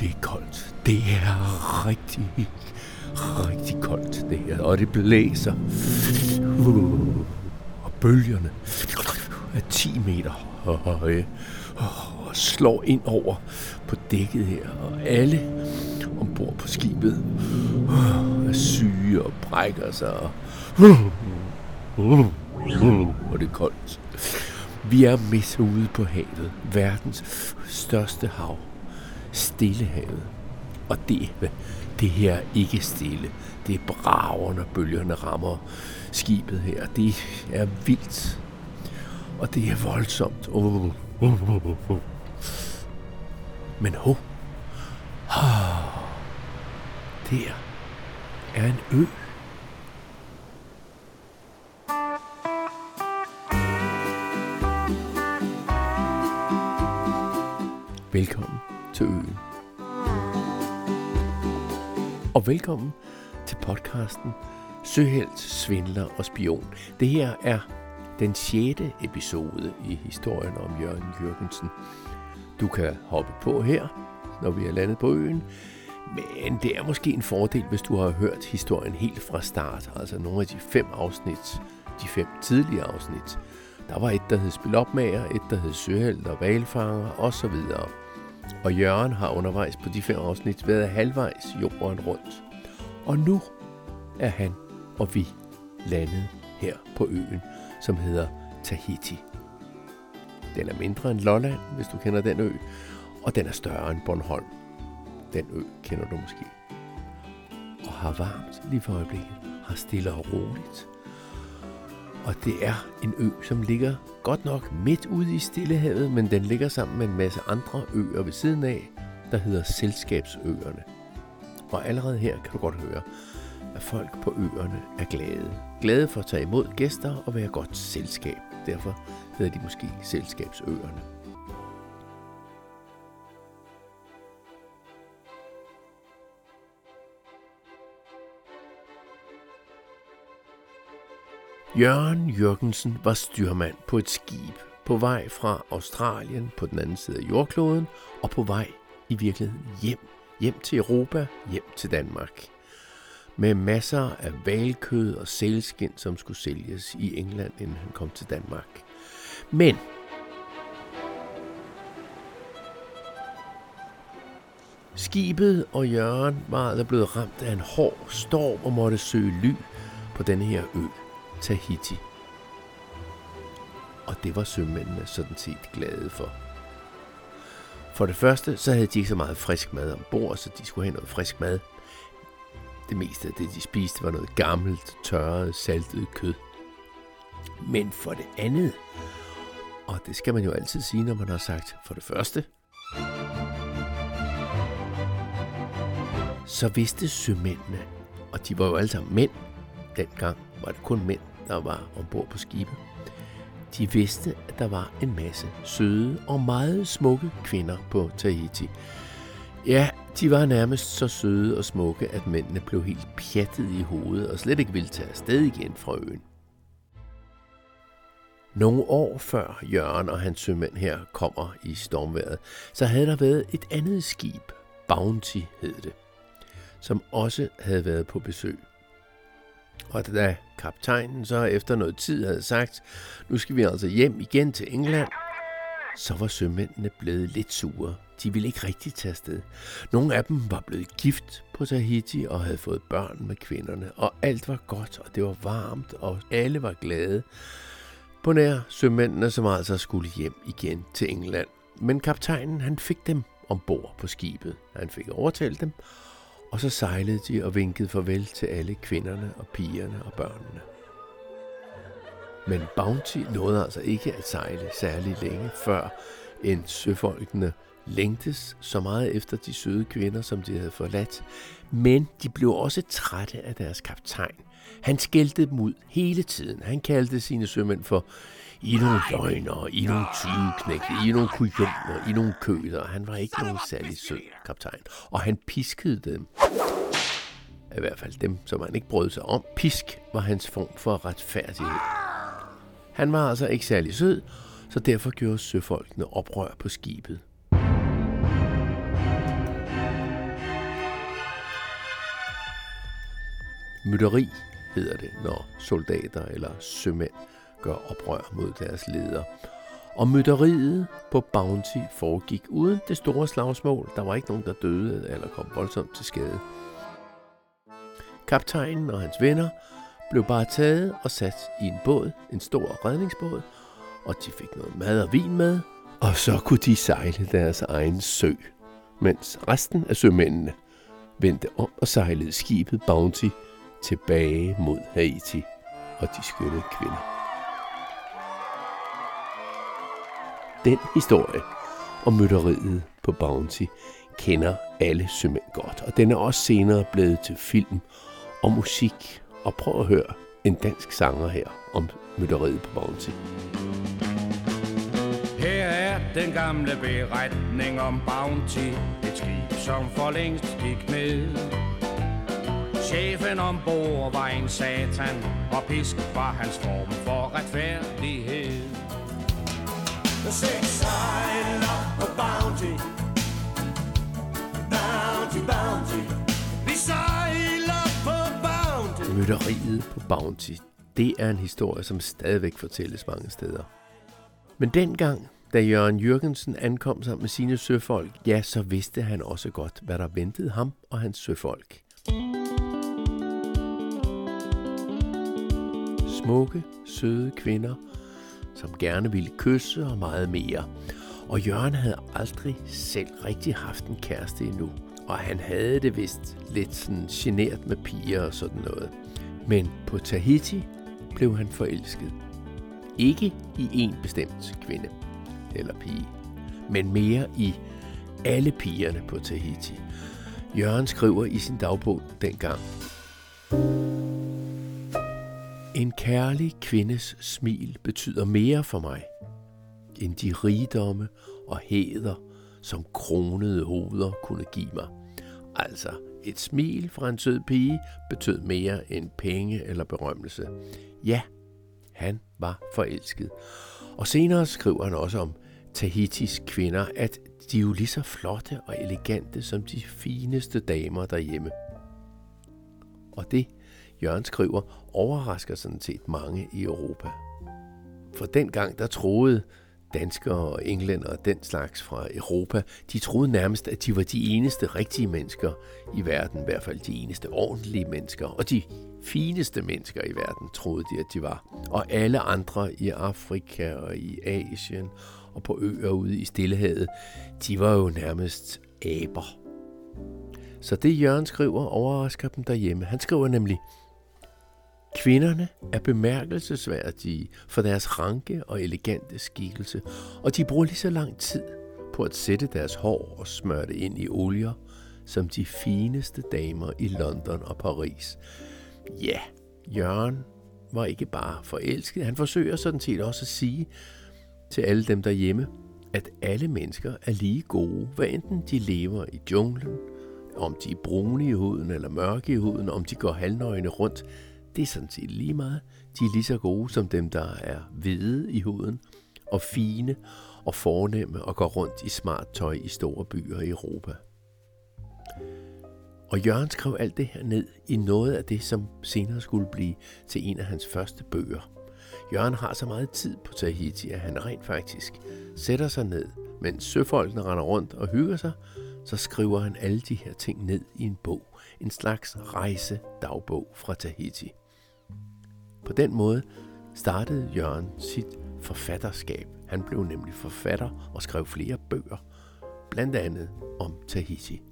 Det er koldt. Det er rigtig, rigtig koldt, det her. Og det blæser. Og bølgerne er 10 meter høje og slår ind over på dækket her. Og alle ombord på skibet er syge og brækker sig. Og, hvor det er koldt. Vi er midt ude på havet. Verdens største hav. Stillehavet. Og det, det her er ikke stille. Det er brager, når bølgerne rammer skibet her. Det er vildt. Og det er voldsomt. Uh, uh, uh, Men ho. Ah. Der er en ø. Velkommen til øen. Og velkommen til podcasten Søhelt, Svindler og Spion. Det her er den sjette episode i historien om Jørgen Jørgensen. Du kan hoppe på her, når vi er landet på øen, men det er måske en fordel, hvis du har hørt historien helt fra start, altså nogle af de fem afsnit, de fem tidlige afsnit. Der var et, der hed Spilopmager, et, der hed Søhelt og Valfanger osv. Og Jørgen har undervejs på de fem afsnit været halvvejs jorden rundt. Og nu er han og vi landet her på øen, som hedder Tahiti. Den er mindre end Lolland, hvis du kender den ø, og den er større end Bornholm. Den ø kender du måske. Og har varmt lige for øjeblikket, har stille og roligt. Og det er en ø, som ligger godt nok midt ude i Stillehavet, men den ligger sammen med en masse andre øer ved siden af, der hedder Selskabsøerne. Og allerede her kan du godt høre, at folk på øerne er glade. Glade for at tage imod gæster og være godt selskab. Derfor hedder de måske Selskabsøerne. Jørgen Jørgensen var styrmand på et skib på vej fra Australien på den anden side af jordkloden og på vej i virkeligheden hjem. Hjem til Europa, hjem til Danmark. Med masser af valkød og sælskind, som skulle sælges i England, inden han kom til Danmark. Men Skibet og Jørgen var altså blevet ramt af en hård storm og måtte søge ly på denne her ø. Tahiti. Og det var sømændene sådan set glade for. For det første, så havde de ikke så meget frisk mad ombord, så de skulle have noget frisk mad. Det meste af det, de spiste, var noget gammelt, tørret, saltet kød. Men for det andet, og det skal man jo altid sige, når man har sagt for det første, så vidste sømændene, og de var jo alle sammen mænd, dengang var det kun mænd, der var ombord på skibet. De vidste, at der var en masse søde og meget smukke kvinder på Tahiti. Ja, de var nærmest så søde og smukke, at mændene blev helt pjattet i hovedet og slet ikke ville tage afsted igen fra øen. Nogle år før Jørgen og hans sømænd her kommer i stormværet, så havde der været et andet skib, Bounty hed det, som også havde været på besøg. Og da kaptajnen så efter noget tid havde sagt, nu skal vi altså hjem igen til England, så var sømændene blevet lidt sure. De ville ikke rigtig tage afsted. Nogle af dem var blevet gift på Tahiti og havde fået børn med kvinderne, og alt var godt, og det var varmt, og alle var glade. På nær sømændene, som altså skulle hjem igen til England. Men kaptajnen, han fik dem ombord på skibet. Han fik overtalt dem, og så sejlede de og vinkede farvel til alle kvinderne og pigerne og børnene. Men Bounty nåede altså ikke at sejle særlig længe, før end søfolkene længtes så meget efter de søde kvinder, som de havde forladt. Men de blev også trætte af deres kaptajn. Han skældte dem ud hele tiden. Han kaldte sine sømænd for i nogle løgner, i nogle tyveknægte, i nogle kujoner, i nogle køder. Han var ikke nogen særlig sød kaptajn, og han piskede dem. I hvert fald dem, som han ikke brød sig om. Pisk var hans form for retfærdighed. Han var altså ikke særlig sød, så derfor gjorde søfolkene oprør på skibet. Mytteri hedder det, når soldater eller sømænd gør oprør mod deres leder. Og mytteriet på Bounty foregik uden det store slagsmål. Der var ikke nogen, der døde eller kom voldsomt til skade. Kaptajnen og hans venner blev bare taget og sat i en båd, en stor redningsbåd, og de fik noget mad og vin med, og så kunne de sejle deres egen sø, mens resten af sømændene vendte om og sejlede skibet Bounty tilbage mod Haiti og de skønne kvinder. Den historie om mytteriet på Bounty kender alle sømænd godt, og den er også senere blevet til film og musik. Og prøv at høre en dansk sanger her om mytteriet på Bounty. Her er den gamle beretning om Bounty, et skib, som for længst gik med. Chefen ombord var en satan, og pisk var hans form for retfærdighed. The six sign up a bounty. Bounty, bounty. Vi sejler på bounty. Mytteriet på Bounty, det er en historie, som stadigvæk fortælles mange steder. Men dengang, da Jørgen Jørgensen ankom sammen med sine søfolk, ja, så vidste han også godt, hvad der ventede ham og hans søfolk. Smukke, søde kvinder – som gerne ville kysse og meget mere. Og Jørgen havde aldrig selv rigtig haft en kæreste endnu. Og han havde det vist lidt sådan genert med piger og sådan noget. Men på Tahiti blev han forelsket. Ikke i en bestemt kvinde eller pige, men mere i alle pigerne på Tahiti. Jørgen skriver i sin dagbog dengang. En kærlig kvindes smil betyder mere for mig, end de rigdomme og hæder, som kronede hoveder kunne give mig. Altså, et smil fra en sød pige betød mere end penge eller berømmelse. Ja, han var forelsket. Og senere skriver han også om Tahitis kvinder, at de er jo lige så flotte og elegante som de fineste damer derhjemme. Og det Jørgen skriver, overrasker sådan set mange i Europa. For dengang der troede danskere og englænder og den slags fra Europa, de troede nærmest, at de var de eneste rigtige mennesker i verden, i hvert fald de eneste ordentlige mennesker, og de fineste mennesker i verden troede de, at de var. Og alle andre i Afrika og i Asien og på øer ude i Stillehavet, de var jo nærmest aber. Så det Jørgen skriver overrasker dem derhjemme. Han skriver nemlig, Kvinderne er bemærkelsesværdige for deres ranke og elegante skikkelse, og de bruger lige så lang tid på at sætte deres hår og smøre det ind i olier, som de fineste damer i London og Paris. Ja, Jørgen var ikke bare forelsket, han forsøger sådan set også at sige til alle dem derhjemme, at alle mennesker er lige gode, hvad enten de lever i junglen, om de er brune i huden eller mørke i huden, om de går halvnøgne rundt, det er sådan set lige meget. De er lige så gode som dem, der er hvide i huden, og fine og fornemme og går rundt i smart tøj i store byer i Europa. Og Jørgen skrev alt det her ned i noget af det, som senere skulle blive til en af hans første bøger. Jørgen har så meget tid på Tahiti, at han rent faktisk sætter sig ned, mens søfolkene render rundt og hygger sig, så skriver han alle de her ting ned i en bog. En slags rejsedagbog fra Tahiti. På den måde startede Jørgen sit forfatterskab. Han blev nemlig forfatter og skrev flere bøger, blandt andet om Tahiti.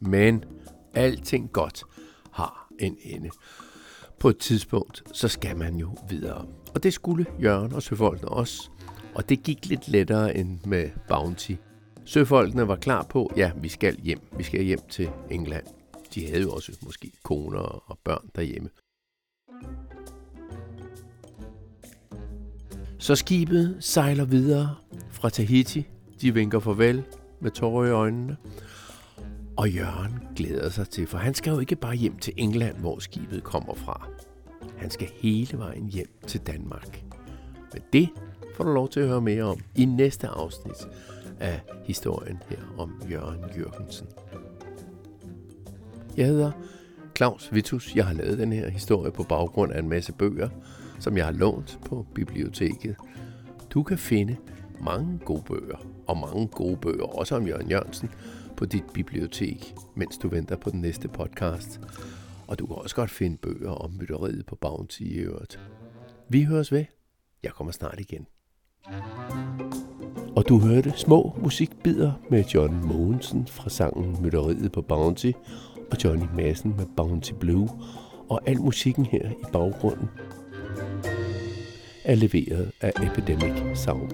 Men alting godt har en ende. På et tidspunkt, så skal man jo videre. Og det skulle Jørgen og Søfolkene også. Og det gik lidt lettere end med Bounty. Søfolkene var klar på, ja, vi skal hjem. Vi skal hjem til England. De havde jo også måske koner og børn derhjemme. Så skibet sejler videre fra Tahiti. De vinker farvel. med tårer i øjnene. Og Jørgen glæder sig til, for han skal jo ikke bare hjem til England, hvor skibet kommer fra. Han skal hele vejen hjem til Danmark. Men det får du lov til at høre mere om i næste afsnit af historien her om Jørgen Jørgensen. Jeg hedder Claus Vitus. Jeg har lavet den her historie på baggrund af en masse bøger, som jeg har lånt på biblioteket. Du kan finde mange gode bøger, og mange gode bøger, også om Jørgen Jørgensen, på dit bibliotek, mens du venter på den næste podcast. Og du kan også godt finde bøger om mytteriet på Bounty i øvrigt. Vi høres ved. Jeg kommer snart igen. Og du hørte små musikbider med John Mogensen fra sangen Mytteriet på Bounty og Johnny Madsen med Bounty Blue. Og al musikken her i baggrunden er leveret af Epidemic Sound.